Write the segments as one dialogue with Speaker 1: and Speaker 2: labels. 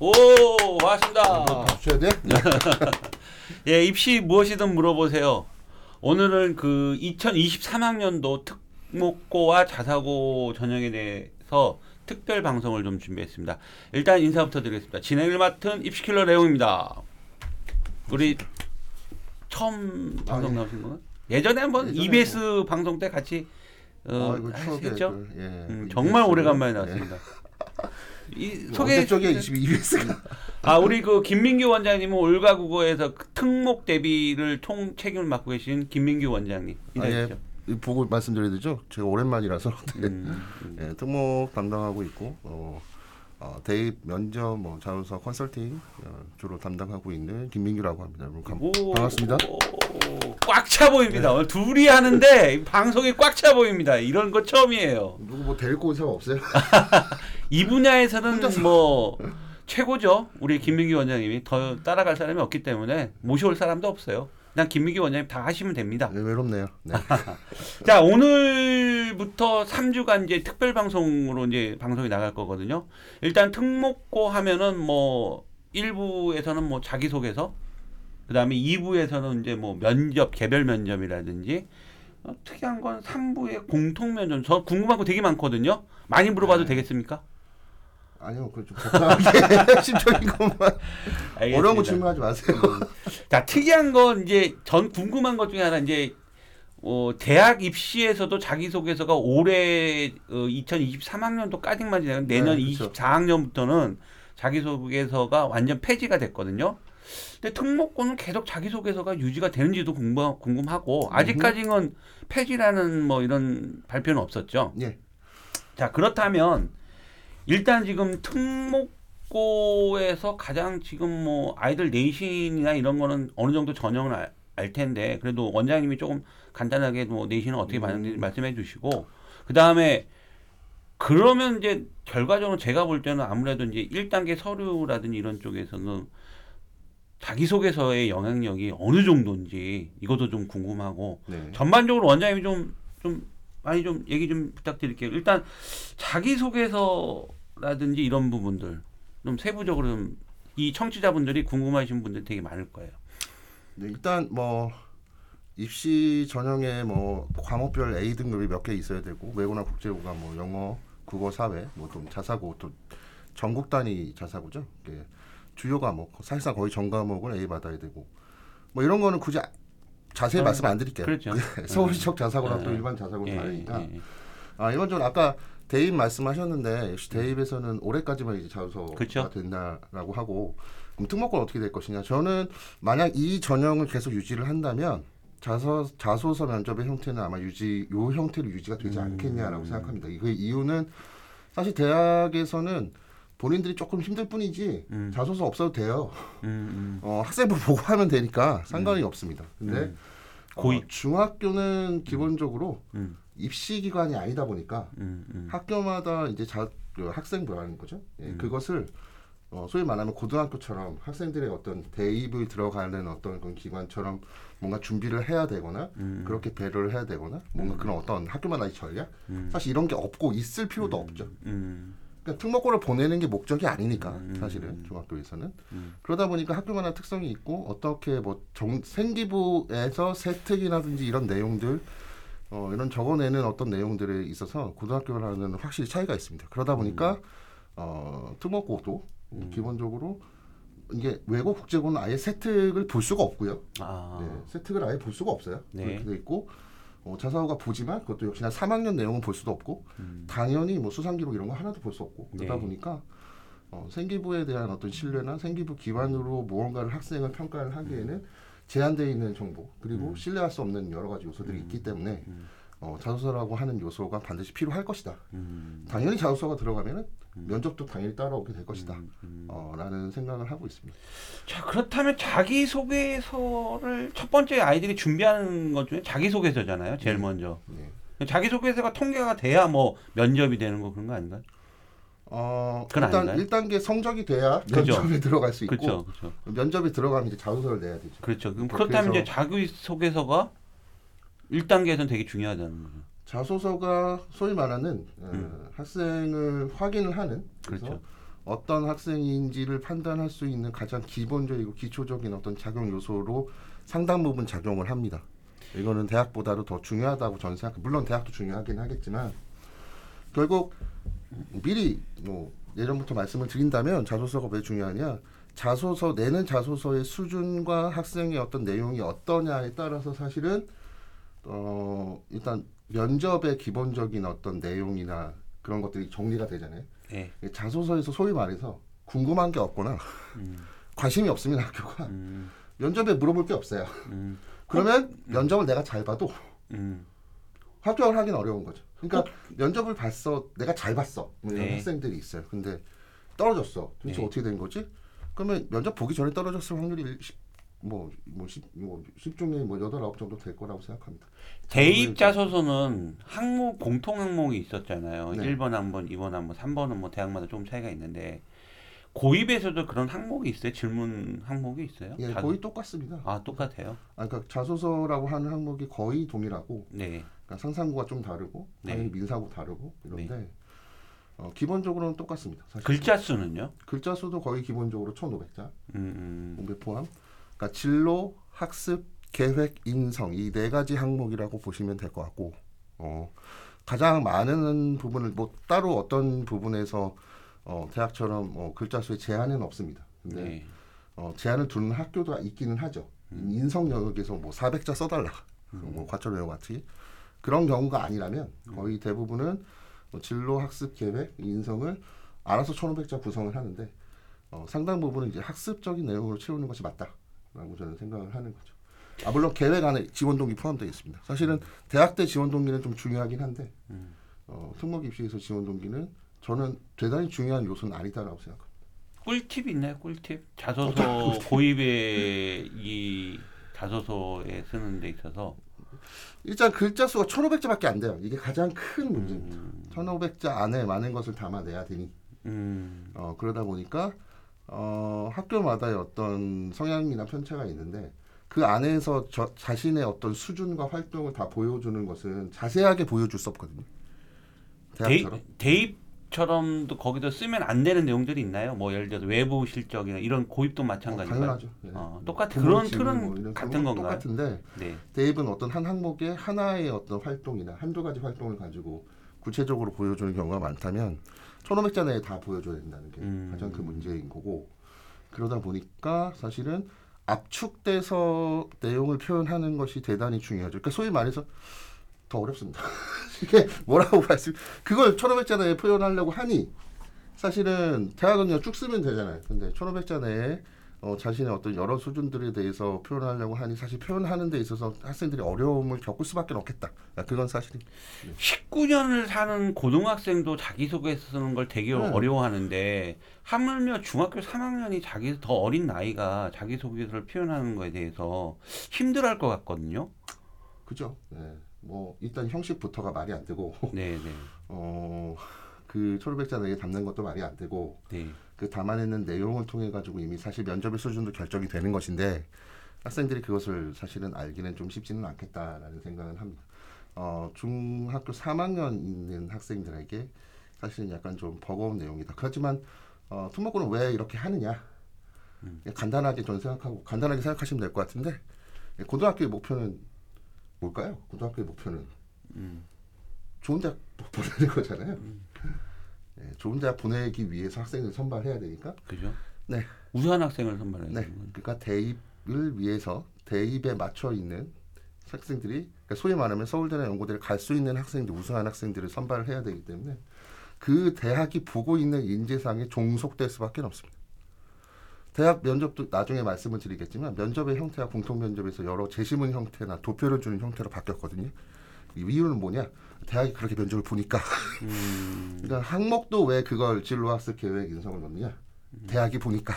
Speaker 1: 오, 반갑습니다.
Speaker 2: 주셔야 돼?
Speaker 1: 예, 입시 무엇이든 물어보세요. 오늘은 그 2023학년도 특목고와 자사고 전형에 대해서 특별 방송을 좀 준비했습니다. 일단 인사부터 드리겠습니다. 진행을 맡은 입시킬러 레옹입니다. 우리 처음 방송
Speaker 2: 예.
Speaker 1: 나오신 건가요? 예전에 한번
Speaker 2: 예전에
Speaker 1: EBS 방송 때 같이 어,
Speaker 2: 아이고, 추억의
Speaker 1: 했죠.
Speaker 2: 그, 예,
Speaker 1: 음,
Speaker 2: 그
Speaker 1: 정말
Speaker 2: EBS.
Speaker 1: 오래간만에
Speaker 2: 예.
Speaker 1: 나왔습니다. 이
Speaker 2: 소개
Speaker 1: 소개
Speaker 2: 쪽에 22S가
Speaker 1: 아 우리 그 김민규 원장님은 올가 국어에서 그 특목 대비를 총 책임을 맡고 계신 김민규 원장님 인사해
Speaker 2: 아예
Speaker 1: 주시죠.
Speaker 2: 보고 말씀드려야 되죠. 제가 오랜만이라서
Speaker 1: 음, 음.
Speaker 2: 예, 특목 담당하고 있고 어, 어, 대입 면접 뭐 자소서 컨설팅 어, 주로 담당하고 있는 김민규라고 합니다. 여러분 감,
Speaker 1: 오,
Speaker 2: 반갑습니다.
Speaker 1: 꽉 차 보입니다. 오늘 둘이 하는데 이 방송이 꽉 차 보입니다. 이런 거 처음이에요.
Speaker 2: 누구 뭐 데리고 온 사람 없어요?
Speaker 1: 이 분야에서는 뭐 최고죠. 우리 김민규 원장님이 더 따라갈 사람이 없기 때문에 모셔올 사람도 없어요. 그냥 김민규 원장님 다 하시면 됩니다.
Speaker 2: 네, 외롭네요. 네.
Speaker 1: 자 오늘부터 3주간 이제 특별 방송으로 이제 방송이 나갈 거거든요. 일단 특목고 하면은 뭐 1부에서는 뭐 자기소개서, 그다음에 2부에서는 이제 뭐 면접 개별 면접이라든지 어, 특이한 건 3부에 공통 면접. 저 궁금한 거 되게 많거든요. 많이 물어봐도
Speaker 2: 네.
Speaker 1: 되겠습니까?
Speaker 2: 아니요, 그좀 적당하게 심적인 것만
Speaker 1: 알겠습니다.
Speaker 2: 어려운 거 질문하지 마세요.
Speaker 1: 자 특이한 건 이제 전 궁금한 것 중에 하나 이제 어, 대학 입시에서도 자기소개서가 올해 어, 2023학년도까지만 지나면 내년
Speaker 2: 네, 그쵸.
Speaker 1: 24학년부터는 자기소개서가 완전 폐지가 됐거든요. 근데 특목고는 계속 자기소개서가 유지가 되는지도 궁금, 궁금하고 아직까지는 폐지라는 뭐 이런 발표는 없었죠.
Speaker 2: 예.
Speaker 1: 자 그렇다면 일단 지금 특목고에서 가장 지금 뭐 아이들 내신이나 이런 거는 어느 정도 전형을 알, 알 텐데 그래도 원장님이 조금 간단하게 뭐 내신은 어떻게 받는지 말씀해 주시고 그 다음에 그러면 이제 결과적으로 제가 볼 때는 아무래도 이제 1단계 서류라든지 이런 쪽에서는 자기소개서의 영향력이 어느 정도인지 이것도 좀 궁금하고
Speaker 2: 네.
Speaker 1: 전반적으로 원장님이 좀, 좀 많이 좀 얘기 좀 부탁드릴게요. 일단 자기소개서 라든지 이런 부분들 좀 세부적으로 좀 이 청취자분들이 궁금하신 분들 되게 많을 거예요.
Speaker 2: 네, 일단 뭐 입시 전형에 뭐 과목별 A 등급이 몇 개 있어야 되고 외고나 국제고가 뭐 영어, 국어, 사회, 뭐또 자사고 또 전국 단위 자사고죠. 이게 주요 과목 사실상 거의 전 과목을 A 받아야 되고 뭐 이런 거는 굳이 아- 자세히
Speaker 1: 어,
Speaker 2: 말씀 안 드릴게요.
Speaker 1: 그렇죠.
Speaker 2: 서울시청 자사고랑 또
Speaker 1: 네.
Speaker 2: 일반 자사고는
Speaker 1: 예,
Speaker 2: 다르니까.
Speaker 1: 예, 예.
Speaker 2: 아 이건 좀 아까 대입 말씀하셨는데 역시 대입에서는 올해까지만 이제 자소서가
Speaker 1: 그쵸.
Speaker 2: 된다라고 하고 그럼 특목고는 어떻게 될 것이냐 저는 만약 이 전형을 계속 유지를 한다면 자서 자소서 면접의 형태는 아마 유지 요 형태로 유지가 되지
Speaker 1: 음.
Speaker 2: 않겠냐라고 생각합니다. 그 이유는 사실 대학에서는 본인들이 조금 힘들 뿐이지
Speaker 1: 음.
Speaker 2: 자소서 없어도 돼요.
Speaker 1: 음, 음.
Speaker 2: 어, 학생부 보고 하면 되니까 상관이 없습니다. 근데
Speaker 1: 음.
Speaker 2: 어, 중학교는 기본적으로
Speaker 1: 음,
Speaker 2: 입시 기관이 아니다 보니까
Speaker 1: 음, 음.
Speaker 2: 학교마다 이제 자, 그 학생부라는 거죠. 예,
Speaker 1: 음.
Speaker 2: 그것을 어, 소위 말하면 고등학교처럼 학생들의 어떤 대입을 들어가는 어떤 그런 기관처럼 뭔가 준비를 해야 되거나
Speaker 1: 음.
Speaker 2: 그렇게 배려를 해야 되거나 뭔가 그런 어떤 학교마다의 전략
Speaker 1: 음.
Speaker 2: 사실 이런 게 없고 있을 필요도 없죠.
Speaker 1: 음,
Speaker 2: 그러니까 특목고를 보내는 게 목적이 아니니까
Speaker 1: 음,
Speaker 2: 사실은
Speaker 1: 음.
Speaker 2: 중학교에서는
Speaker 1: 음.
Speaker 2: 그러다 보니까 학교마다 특성이 있고 어떻게 뭐 정, 생기부에서 세특이라든지 이런 내용들 어, 이런 적어내는 어떤 내용들에 있어서 고등학교라는 확실히 차이가 있습니다. 그러다 보니까 어, 특목고도
Speaker 1: 음.
Speaker 2: 기본적으로 이게 외고 국제고는 아예 세특을 볼 수가 없고요.
Speaker 1: 아,
Speaker 2: 네, 세특을 아예 볼 수가 없어요.
Speaker 1: 네.
Speaker 2: 그렇게 돼 있고 어, 자사고가 보지만 그것도 역시나 3학년 내용은 볼 수도 없고
Speaker 1: 음.
Speaker 2: 당연히 뭐 수상 기록 이런 거 하나도 볼 수 없고 그러다
Speaker 1: 네.
Speaker 2: 보니까 어, 생기부에 대한 어떤 신뢰나 생기부 기반으로 무언가를 학생을 평가를 하기에는 제한되어 있는 정보 그리고
Speaker 1: 음.
Speaker 2: 신뢰할 수 없는 여러 가지 요소들이 있기 때문에
Speaker 1: 음.
Speaker 2: 어, 자소서라고 하는 요소가 반드시 필요할 것이다.
Speaker 1: 음.
Speaker 2: 당연히 자소서가 들어가면은 면접도 당연히 따라오게 될 것이다.
Speaker 1: 음, 음.
Speaker 2: 어, 라는 생각을 하고 있습니다.
Speaker 1: 자 그렇다면 자기소개서를 첫 번째 아이들이 준비하는 것 중에 자기소개서잖아요. 제일
Speaker 2: 네.
Speaker 1: 먼저.
Speaker 2: 네.
Speaker 1: 자기소개서가 통계가 돼야 뭐 면접이 되는 거 그런 거 아닌가요?
Speaker 2: 어, 일단? 1단계 성적이 돼야
Speaker 1: 그죠.
Speaker 2: 면접에 들어갈 수 있고
Speaker 1: 그렇죠, 그렇죠,
Speaker 2: 면접이 들어가면 이제 자소서를 내야 되죠.
Speaker 1: 그렇죠. 그럼 그렇다면 이제 자기 소개서가 1단계에서는 되게 중요하다는 거죠.
Speaker 2: 자소서가 소위 말하는 어,
Speaker 1: 음.
Speaker 2: 학생을 확인을 하는
Speaker 1: 그렇죠.
Speaker 2: 어떤 학생인지를 판단할 수 있는 가장 기본적이고 기초적인 어떤 작용 요소로 상당 부분 작용을 합니다. 이거는 대학보다도 더 중요하다고 저는 생각. 물론 대학도 중요하긴 하겠지만 결국 미리 뭐 예전부터 말씀을 드린다면 자소서가 왜 중요하냐? 자소서 내는 자소서의 수준과 학생의 어떤 내용이 어떠냐에 따라서 사실은 어 일단 면접의 기본적인 어떤 내용이나 그런 것들이 정리가 되잖아요.
Speaker 1: 네.
Speaker 2: 자소서에서 소위 말해서 궁금한 게 없거나
Speaker 1: 음,
Speaker 2: 관심이 없으면 학교가
Speaker 1: 음,
Speaker 2: 면접에 물어볼 게 없어요.
Speaker 1: 음,
Speaker 2: 그러면 면접을 내가 잘 봐도
Speaker 1: 음.
Speaker 2: 합격을 하긴 어려운 거죠. 그러니까 면접을 봤어, 내가 잘 봤어 뭐 이런
Speaker 1: 네.
Speaker 2: 학생들이 있어요. 근데 떨어졌어. 도대체
Speaker 1: 네.
Speaker 2: 어떻게 된 거지? 그러면 면접 보기 전에 떨어졌을 확률이 10, 뭐, 뭐, 10, 뭐 10중에 뭐 8, 9 정도 될 거라고 생각합니다.
Speaker 1: 대입 자 소서는 항목 공통 항목이 있었잖아요.
Speaker 2: 네.
Speaker 1: 1번 한 번, 2번 한 번, 3번은 뭐 대학마다 좀 차이가 있는데 고입에서도 그런 항목이 있어요. 질문 항목이 있어요.
Speaker 2: 예,
Speaker 1: 자-
Speaker 2: 거의 똑같습니다.
Speaker 1: 아 똑같아요.
Speaker 2: 아, 그러니까 자소서라고 하는 항목이 거의 동일하고
Speaker 1: 네.
Speaker 2: 그러니까 상상구가 좀 다르고
Speaker 1: 네.
Speaker 2: 당연히 민사구 다르고 이런데 어, 기본적으로는 똑같습니다. 사실.
Speaker 1: 글자 수는요?
Speaker 2: 글자 수도 거의 기본적으로 1,500자
Speaker 1: 음, 음,
Speaker 2: 공배 포함. 그러니까 진로, 학습, 계획, 인성 이 네 가지 항목이라고 보시면 될 것 같고 어, 가장 많은 부분을 뭐 따로 어떤 부분에서 어, 대학처럼 어, 글자 수에 제한은 없습니다. 근데
Speaker 1: 네.
Speaker 2: 어, 제한을 두는 학교도 있기는 하죠. 인성 영역에서 뭐 400자 써달라. 뭐 과철 내용 같이 그런 경우가 아니라면 거의 대부분은 뭐 진로 학습 계획 인성을 알아서 1,500자 구성을 하는데 어, 상당 부분은 이제 학습적인 내용으로 채우는 것이 맞다라고 저는 생각을 하는 거죠. 아 물론 계획 안에 지원 동기 포함되어 있습니다. 사실은 대학 때 지원 동기는 좀 중요하긴 한데 어, 특목 입시에서 지원 동기는 저는 대단히 중요한 요소는 아니다라고 생각합니다.
Speaker 1: 꿀팁 있나요? 꿀팁? 자소서 고입에 이 자소서에 쓰는 데 있어서
Speaker 2: 일단 글자 수가 1,500자밖에 안 돼요. 이게 가장 큰 문제입니다.
Speaker 1: 음,
Speaker 2: 1,500자 안에 많은 것을 담아내야 되니
Speaker 1: 음,
Speaker 2: 어, 그러다 보니까 어, 학교마다의 어떤 성향이나 편차가 있는데 그 안에서 저, 자신의 어떤 수준과 활동을 다 보여주는 것은 자세하게 보여줄 수 없거든요. 대학처럼.
Speaker 1: 대입, 대입 처럼도 거기도 쓰면 안 되는 내용들이 있나요? 뭐 예를 들어서 외부 실적이나 이런 고입도
Speaker 2: 어,
Speaker 1: 마찬가지인가요?
Speaker 2: 당연하죠. 예.
Speaker 1: 어, 똑같은
Speaker 2: 부모
Speaker 1: 그런 틀은
Speaker 2: 뭐 이런
Speaker 1: 같은
Speaker 2: 건
Speaker 1: 건가요?
Speaker 2: 똑같은데
Speaker 1: 네.
Speaker 2: 대입은 어떤 한 항목에 하나의 어떤 활동이나 한두 가지 활동을 가지고 구체적으로 보여주는 경우가 많다면 1,500자 내에 다 보여줘야 된다는 게
Speaker 1: 음.
Speaker 2: 가장 큰 문제인 거고 그러다 보니까 사실은 압축돼서 내용을 표현하는 것이 대단히 중요하죠. 그러니까 소위 말해서 더 어렵습니다. 이게 뭐라고 말씀? 그걸 1,500자 내에 표현하려고 하니 사실은 대학은 쭉 쓰면 되잖아요. 근데 1,500자 내에 어, 자신의 어떤 여러 수준들에 대해서 표현하려고 하니 사실 표현하는 데 있어서 학생들이 어려움을 겪을 수밖에 없겠다. 야, 그건 사실이
Speaker 1: 19년을 사는 고등학생도 자기소개서 쓰는 걸 되게
Speaker 2: 네.
Speaker 1: 어려워하는데 하물며 중학교 3학년이 자기 더 어린 나이가 자기소개서를 표현하는 거에 대해서 힘들어할 것 같거든요.
Speaker 2: 그죠. 네. 뭐 일단 형식부터가 말이 안 되고
Speaker 1: 네, 네,
Speaker 2: 어그 1,500자 내에 담는 것도 말이 안 되고
Speaker 1: 네.
Speaker 2: 그 담아내는 내용을 통해 가지고 이미 사실 면접의 수준도 결정이 되는 것인데 학생들이 그것을 사실은 알기는 좀 쉽지는 않겠다라는 생각을 합니다. 어, 중학교 3학년 있는 학생들에게 사실은 약간 좀 버거운 내용이다. 그렇지만 어, 특목고는 왜 이렇게 하느냐? 그냥 간단하게 저는 생각하고 간단하게 생각하시면 될 것 같은데 예, 고등학교의 목표는 뭘까요? 고등학교의 목표는
Speaker 1: 음.
Speaker 2: 좋은 대학 보내는 거잖아요. 예, 좋은 대학 보내기 위해서 학생을 선발해야 되니까
Speaker 1: 그죠?
Speaker 2: 네.
Speaker 1: 우수한 학생을 선발해야
Speaker 2: 네. 그러니까 대입을 위해서 대입에 맞춰 있는 학생들이 그러니까 소위 말하면 서울대나 연고대를 갈 수 있는 학생들 우수한 학생들을 선발을 해야 되기 때문에 그 대학이 보고 있는 인재상에 종속될 수밖에 없습니다. 대학 면접도 나중에 말씀을 드리겠지만 면접의 형태가 공통 면접에서 여러 재시문 형태나 도표를 주는 형태로 바뀌었거든요. 이 이유는 뭐냐? 대학이 그렇게 면접을 보니까
Speaker 1: 음,
Speaker 2: 그러니까 항목도 왜 그걸 진로학습 계획 인성을 넣느냐? 대학이 보니까.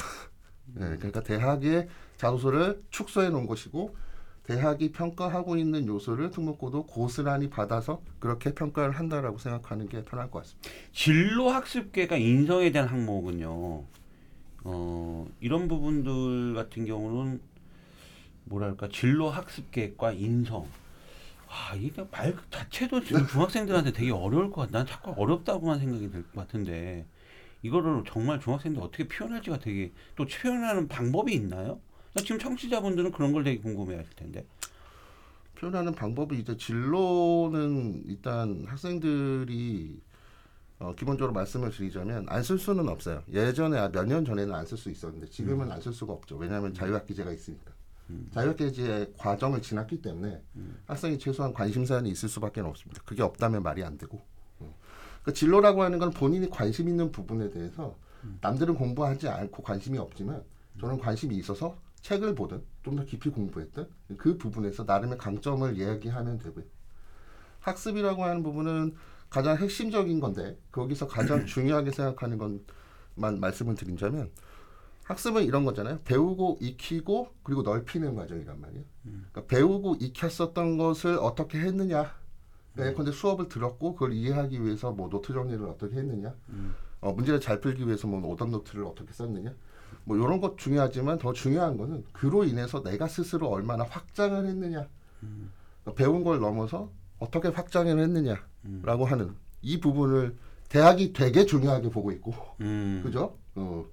Speaker 2: 네, 그러니까 대학의 자소서를 축소해 놓은 것이고 대학이 평가하고 있는 요소를 특목고도 고스란히 받아서 그렇게 평가를 한다라고 생각하는 게 편할 것 같습니다.
Speaker 1: 진로 학습계가 인성에 대한 항목은요. 어, 이런 부분들 같은 경우는 뭐랄까 진로 학습 계획과 인성. 아 이게 말 자체도 지금 중학생들한테 되게 어려울 것 같아. 난 자꾸 어렵다고만 생각이 들 것 같은데 이거를 정말 중학생들 어떻게 표현할지가 되게 또 표현하는 방법이 있나요? 나 지금 청취자분들은 그런 걸 되게 궁금해하실 텐데.
Speaker 2: 표현하는 방법이 이제 진로는 일단 학생들이 어, 기본적으로 말씀을 드리자면 안 쓸 수는 없어요. 예전에 몇 년 전에는 안 쓸 수 있었는데 지금은 안쓸 수가 없죠. 왜냐하면 자유학기제가 있으니까. 자유학기제 과정을 지났기 때문에 학생이 최소한 관심사는 있을 수밖에 없습니다. 그게 없다면 말이 안 되고. 어. 그 진로라고 하는 건 본인이 관심 있는 부분에 대해서 남들은 공부하지 않고 관심이 없지만 저는 관심이 있어서 책을 보든 좀 더 깊이 공부했든 그 부분에서 나름의 강점을 이야기하면 되고요. 학습이라고 하는 부분은 가장 핵심적인 건데 거기서 가장 중요하게 생각하는 것만 말씀을 드린다면 학습은 이런 거잖아요. 배우고 익히고 그리고 넓히는 과정이란 말이에요. 그러니까 배우고 익혔었던 것을 어떻게 했느냐. 예컨대 수업을 들었고 그걸 이해하기 위해서 뭐 노트 정리를 어떻게 했느냐. 어, 문제를 잘 풀기 위해서 뭐 오답 노트를 어떻게 썼느냐. 뭐 이런 것 중요하지만 더 중요한 거는 그로 인해서 내가 스스로 얼마나 확장을 했느냐. 그러니까 배운 걸 넘어서 어떻게 확장을 했느냐라고 하는 이 부분을 대학이 되게 중요하게 보고 있고
Speaker 1: 음.
Speaker 2: 그죠? 어,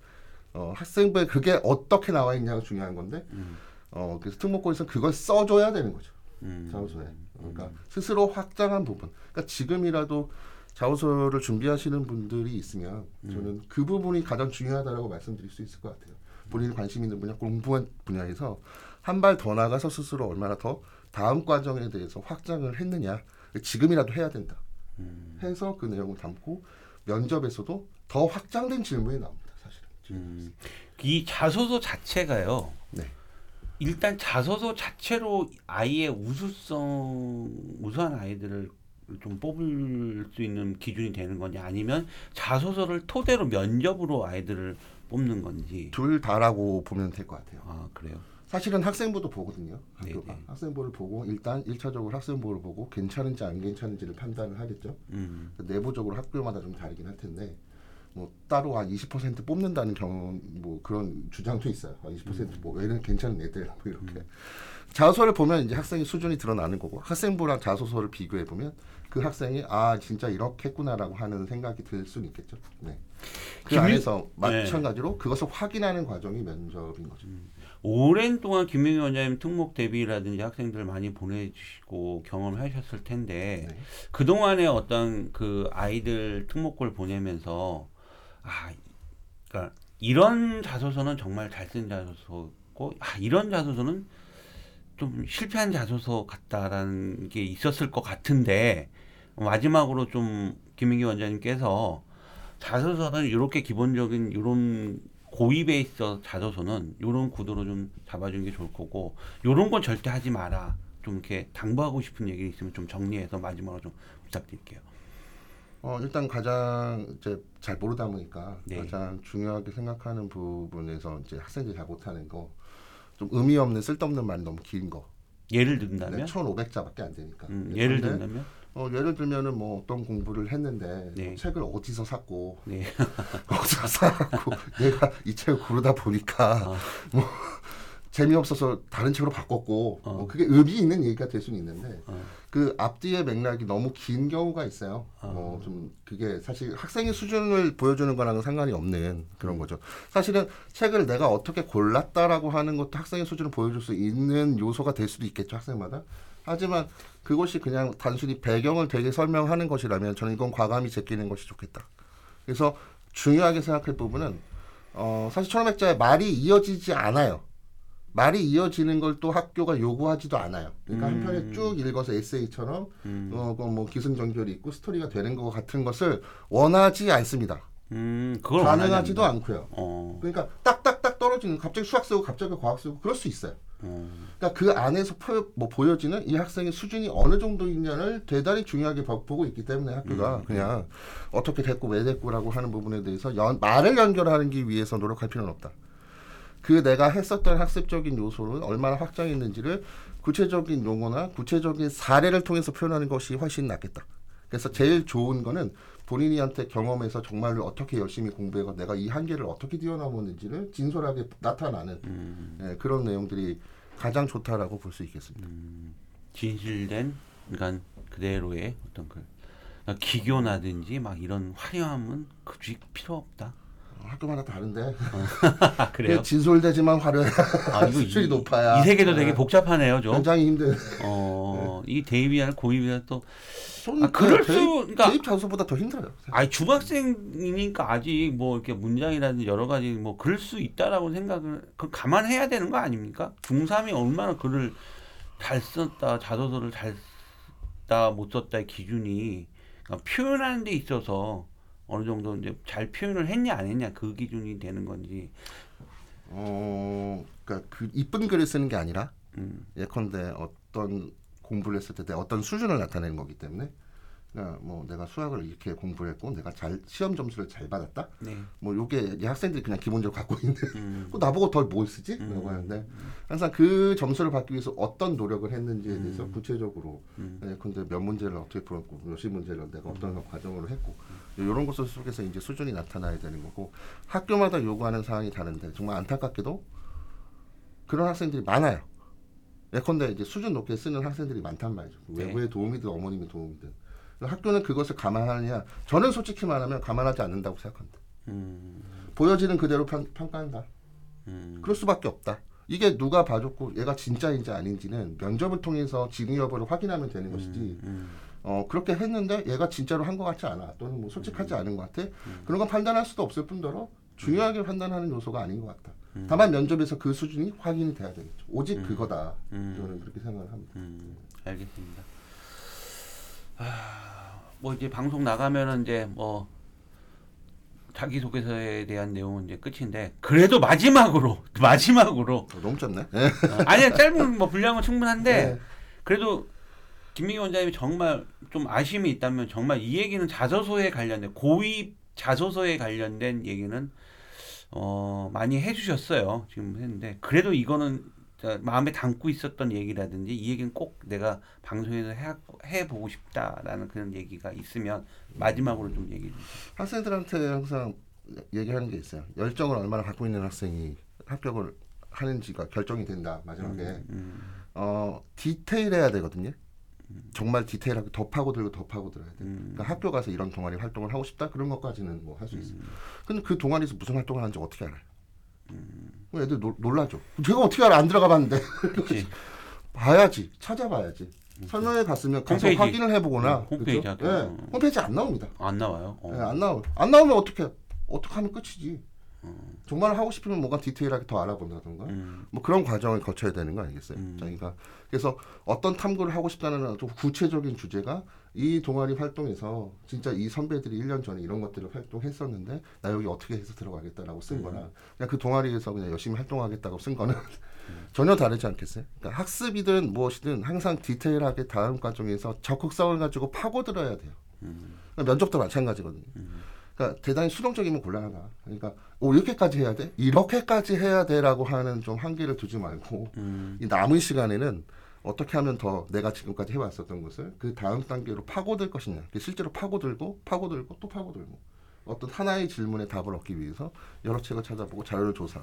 Speaker 2: 어, 학생부에 그게 어떻게 나와 있냐가 중요한 건데
Speaker 1: 음.
Speaker 2: 어, 그래서 특목고에서 그걸 써줘야 되는 거죠.
Speaker 1: 음.
Speaker 2: 자소서에. 그러니까 스스로 확장한 부분. 그러니까 지금이라도 자소서를 준비하시는 분들이 있으면 저는 그 부분이 가장 중요하다라고 말씀드릴 수 있을 것 같아요. 본인이 관심 있는 분야, 공부한 분야에서 한 발 더 나가서 스스로 얼마나 더 다음 과정에 대해서 확장을 했느냐. 지금이라도 해야 된다. 해서 그 내용을 담고 면접에서도 더 확장된 질문이 나옵니다. 사실은.
Speaker 1: 음. 이 자소서 자체가요.
Speaker 2: 네.
Speaker 1: 일단 자소서 자체로 아이의 우수성 우수한 아이들을 좀 뽑을 수 있는 기준이 되는 거냐 아니면 자소서를 토대로 면접으로 아이들을 뽑는 건지
Speaker 2: 둘 다라고 보면 될 것 같아요.
Speaker 1: 아 그래요
Speaker 2: 사실은 학생부도 보거든요. 학교가
Speaker 1: 네네.
Speaker 2: 학생부를 보고 일단 일차적으로 학생부를 보고 괜찮은지 안 괜찮은지를 판단을 하겠죠.
Speaker 1: 음.
Speaker 2: 내부적으로 학교마다 좀 다르긴 할 텐데 뭐 따로 한 20% 뽑는다는 경우 뭐 그런 주장도 있어요. 아, 20%뭐 얘는 괜찮은 애들 뭐 이렇게 자소서를 보면 이제 학생의 수준이 드러나는 거고 학생부랑 자소서를 비교해 보면 그 학생이 아 진짜 이렇게 했구나라고 하는 생각이 들 수는 있겠죠. 네. 그
Speaker 1: 김일-
Speaker 2: 안에서
Speaker 1: 네.
Speaker 2: 마찬가지로 그것을 확인하는 과정이 면접인 거죠.
Speaker 1: 오랜 동안 김명희 원장님 특목 대비라든지 학생들 많이 보내주시고 경험하셨을 텐데
Speaker 2: 네.
Speaker 1: 그 동안에 어떤 그 아이들 특목고를 보내면서 아, 그러니까 이런 자소서는 정말 잘 쓴 자소서고 아 이런 자소서는 좀 실패한 자소서 같다라는 게 있었을 것 같은데 마지막으로 좀 김민기 원장님께서 자소서는 이렇게 기본적인 이런 고입에 있어 자소서는 이런 구도로 좀 잡아주는 게 좋을 거고 이런 건 절대 하지 마라 좀 이렇게 당부하고 싶은 얘기 있으면 좀 정리해서 마지막으로 좀 부탁드릴게요.
Speaker 2: 어 일단 가장 이제 잘 모르다 보니까
Speaker 1: 네.
Speaker 2: 가장 중요하게 생각하는 부분에서 이제 학생들이 잘 못하는 거 좀 의미 없는 쓸데없는 말이 너무 긴 거.
Speaker 1: 예를
Speaker 2: 네,
Speaker 1: 든다면
Speaker 2: 1,500자밖에 안 되니까.
Speaker 1: 음,
Speaker 2: 네,
Speaker 1: 예를 든다면
Speaker 2: 어, 예를 들면은 뭐 어떤 공부를 했는데
Speaker 1: 네.
Speaker 2: 뭐 책을 어디서 샀고
Speaker 1: 네.
Speaker 2: 어디서 사고 내가 이 책을 고르다 보니까
Speaker 1: 어.
Speaker 2: 뭐 재미없어서 다른 책으로 바꿨고
Speaker 1: 어.
Speaker 2: 뭐 그게 의미 있는 얘기가 될 수는 있는데
Speaker 1: 어.
Speaker 2: 그 앞뒤의 맥락이 너무 긴 경우가 있어요.
Speaker 1: 아.
Speaker 2: 뭐좀 그게 사실 학생의 수준을 보여주는 거랑은 상관이 없는 그런 거죠. 사실은 책을 내가 어떻게 골랐다라고 하는 것도 학생의 수준을 보여줄 수 있는 요소가 될 수도 있겠죠 학생마다. 하지만 그것이 그냥 단순히 배경을 되게 설명하는 것이라면 저는 이건 과감히 제끼는 것이 좋겠다. 그래서 중요하게 생각할 부분은 어, 사실 1500자의 말이 이어지지 않아요. 말이 이어지는 걸 또 학교가 요구하지도 않아요. 그러니까
Speaker 1: 음.
Speaker 2: 한 편에 쭉 읽어서 에세이처럼
Speaker 1: 음.
Speaker 2: 어, 그뭐 기승전결이 있고 스토리가 되는 것 같은 것을 원하지 않습니다.
Speaker 1: 음, 그걸
Speaker 2: 가능하지도 않고요.
Speaker 1: 어.
Speaker 2: 그러니까 딱딱딱 떨어지는 갑자기 수학 쓰고 갑자기 과학 쓰고 그럴 수 있어요.
Speaker 1: 어.
Speaker 2: 그러니까 그 안에서 포, 뭐 보여지는 이 학생의 수준이 어느 정도있냐를 대단히 중요하게 보- 보고 있기 때문에 학교가 그냥 어떻게 됐고 왜 됐고라고 하는 부분에 대해서 연, 말을 연결하기 위해서 노력할 필요는 없다. 그 내가 했었던 학습적인 요소를 얼마나 확장했는지를 구체적인 용어나 구체적인 사례를 통해서 표현하는 것이 훨씬 낫겠다. 그래서 제일 좋은 거는 본인이한테 경험해서 정말로 어떻게 열심히 공부해서 내가 이 한계를 어떻게 뛰어넘었는지를 진솔하게 나타나는
Speaker 1: 음.
Speaker 2: 예, 그런 내용들이 가장 좋다라고 볼 수 있겠습니다.
Speaker 1: 진실된 그러니까 그대로의 어떤 글. 기교나든지 막 이런 화려함은 그지 필요 없다.
Speaker 2: 어, 학교마다 다른데
Speaker 1: 아 그래요?
Speaker 2: 진솔되지만 화려해.
Speaker 1: 아 이거
Speaker 2: 수준이
Speaker 1: 이,
Speaker 2: 높아야.
Speaker 1: 이 세계도 되게
Speaker 2: 네.
Speaker 1: 복잡하네요, 좀.
Speaker 2: 굉장히 힘든.
Speaker 1: 어, 이 대입이나 고입이나 또
Speaker 2: 손,
Speaker 1: 아, 그럴
Speaker 2: 대-
Speaker 1: 수- 그러니까-
Speaker 2: 대입 자소보다 더 힘들어요.
Speaker 1: 아니 중학생이니까 아직 뭐 이렇게 문장이라든지 여러 가지 뭐 그럴 수 있다라고 생각을 그 감안해야 되는 거 아닙니까? 중3이 얼마나 글을 잘 썼다 자소서를 잘 썼다 못 썼다의 기준이 그러니까 표현하는 데 있어서 어느 정도 이제 잘 표현을 했냐 안 했냐 그 기준이 되는 건지.
Speaker 2: 어, 그러니까 그 이쁜 글을 쓰는 게 아니라
Speaker 1: 음,
Speaker 2: 예컨대 어떤 공부를 했을 때 어떤 수준을 나타내는 거기 때문에 그러니까 뭐 내가 수학을 이렇게 공부를 했고 내가 잘 시험 점수를 잘 받았다.
Speaker 1: 네.
Speaker 2: 뭐 요게 이 학생들이 그냥 기본적으로 갖고 있는
Speaker 1: 음,
Speaker 2: 뭐 나보고 더뭘 쓰지?
Speaker 1: 음.
Speaker 2: 라고 하는데 항상 그 점수를 받기 위해서 어떤 노력을 했는지에 대해서
Speaker 1: 음.
Speaker 2: 구체적으로
Speaker 1: 음.
Speaker 2: 예컨대 몇 문제를 어떻게 풀었고 몇십 문제를 내가 어떤 과정으로 했고 이런 것들 속에서 이제 수준이 나타나야 되는 거고 학교마다 요구하는 사항이 다른데 정말 안타깝게도 그런 학생들이 많아요. 예컨대 이제 수준 높게 쓰는 학생들이 많단 말이죠.
Speaker 1: 네.
Speaker 2: 외부의 도움이든 어머님의 도움이든 학교는 그것을 감안하느냐? 저는 솔직히 말하면 감안하지 않는다고 생각합니다.
Speaker 1: 음,
Speaker 2: 보여지는 그대로 평, 평가한다.
Speaker 1: 음,
Speaker 2: 그럴 수밖에 없다. 이게 누가 봐줬고 얘가 진짜인지 아닌지는 면접을 통해서 진위 여부를 확인하면 되는 것이지.
Speaker 1: 음,
Speaker 2: 어 그렇게 했는데 얘가 진짜로 한 것 같지 않아. 또는 뭐 솔직하지 않은 것 같아. 그런 건 판단할 수도 없을 뿐더러 중요하게 판단하는 요소가 아닌 것 같다. 다만 면접에서 그 수준이 확인이 돼야 되겠죠. 오직 그거다.
Speaker 1: 음.
Speaker 2: 저는 그렇게 생각을 합니다.
Speaker 1: 음, 알겠습니다. 아, 뭐 이제 방송 나가면은 이제 뭐 자기 소개서에 대한 내용은 이제 끝인데 그래도 마지막으로 마지막으로
Speaker 2: 어, 너무 짧네. 예.
Speaker 1: 어, 아니 짧은 뭐 분량은 충분한데
Speaker 2: 네.
Speaker 1: 그래도 김민기 원장님이 정말 좀 아쉬움이 있다면 정말 이 얘기는 자소서에 관련된 고입 자소서에 관련된 얘기는 어 많이 해주셨어요 지금 했는데 그래도 이거는 저 마음에 담고 있었던 얘기라든지 이 얘기는 꼭 내가 방송에서 해, 해보고 싶다라는 그런 얘기가 있으면 마지막으로 좀 얘기해 주세요.
Speaker 2: 학생들한테 항상 얘기하는 게 있어요. 열정을 얼마나 갖고 있는 학생이 합격을 하는지가 결정이 된다. 마지막에
Speaker 1: 음,
Speaker 2: 어 디테일해야 되거든요. 정말 디테일하게 더 파고들고 더 파고들어야 돼.
Speaker 1: 음,
Speaker 2: 그러니까 학교 가서 이런 동아리 활동을 하고 싶다 그런 것까지는 뭐 할 수 있어. 요
Speaker 1: 음,
Speaker 2: 근데 그 동아리에서 무슨 활동을 하는지 어떻게 알아요? 그럼 애들 놀, 놀라죠. 제가 어떻게 알아? 안 들어가 봤는데. 봐야지. 찾아봐야지. 설명회 갔으면
Speaker 1: 홈페이지.
Speaker 2: 확인을 해보거나.
Speaker 1: 음, 홈페이지
Speaker 2: 그죠? 예,
Speaker 1: 음.
Speaker 2: 홈페이지 안 나옵니다.
Speaker 1: 안 나와요. 어.
Speaker 2: 예, 안 나오. 안 나오면 어떻게? 어떻게 하면 끝이지. 정말 하고 싶으면 뭔가 디테일하게 더 알아본다던가.
Speaker 1: 음,
Speaker 2: 뭐 그런 과정을 거쳐야 되는 거 아니겠어요?
Speaker 1: 음.
Speaker 2: 자, 그러니까 그래서 어떤 탐구를 하고 싶다는 아주 구체적인 주제가 이 동아리 활동에서 진짜 이 선배들이 1년 전에 이런 것들을 활동했었는데 나 여기 어떻게 해서 들어가겠다라고 쓴 거나 그냥 그 동아리에서 그냥 열심히 활동하겠다고 쓴 거는 전혀 다르지 않겠어요? 그러니까 학습이든 무엇이든 항상 디테일하게 다음 과정에서 적극성을 가지고 파고들어야 돼요. 그러니까 면접도 마찬가지거든요. 그러니까 대단히 수동적이면 곤란하다. 그러니까 오 이렇게까지 해야 돼? 이렇게까지 해야 돼라고 하는 좀 한계를 두지 말고
Speaker 1: 음,
Speaker 2: 이 남은 시간에는 어떻게 하면 더 내가 지금까지 해왔었던 것을 그 다음 단계로 파고들 것이냐. 실제로 파고들고 파고들고 또 파고들고 어떤 하나의 질문에 답을 얻기 위해서 여러 책을 찾아보고 자료를 조사.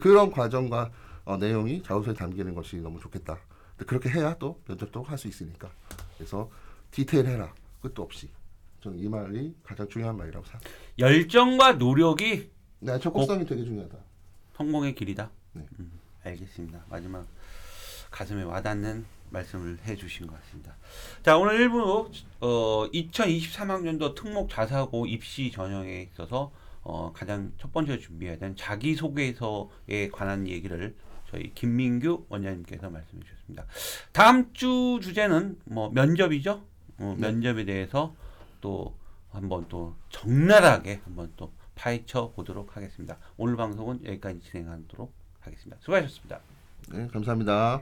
Speaker 2: 그런 과정과 어, 내용이 자소서에 담기는 것이 너무 좋겠다. 그렇게 해야 또 면접도 할 수 있으니까. 그래서 디테일해라. 끝도 없이. 저는 이 말이 가장 중요한 말이라고 생각합니다.
Speaker 1: 열정과 노력이
Speaker 2: 네, 적극성이 되게 중요하다.
Speaker 1: 성공의 길이다.
Speaker 2: 네.
Speaker 1: 음, 알겠습니다. 마지막 가슴에 와닿는 말씀을 해주신 것 같습니다. 자 오늘 1부 어, 2023학년도 특목 자사고 입시 전형에 있어서 어, 가장 첫 번째 준비해야 되는 자기소개서에 관한 얘기를 저희 김민규 원장님께서 말씀해 주셨습니다. 다음 주 주제는 뭐 면접이죠. 어,
Speaker 2: 네.
Speaker 1: 면접에 대해서 또 한번 또 적나라하게 한번 또 파헤쳐 보도록 하겠습니다. 오늘 방송은 여기까지 진행하도록 하겠습니다. 수고하셨습니다.
Speaker 2: 네, 감사합니다.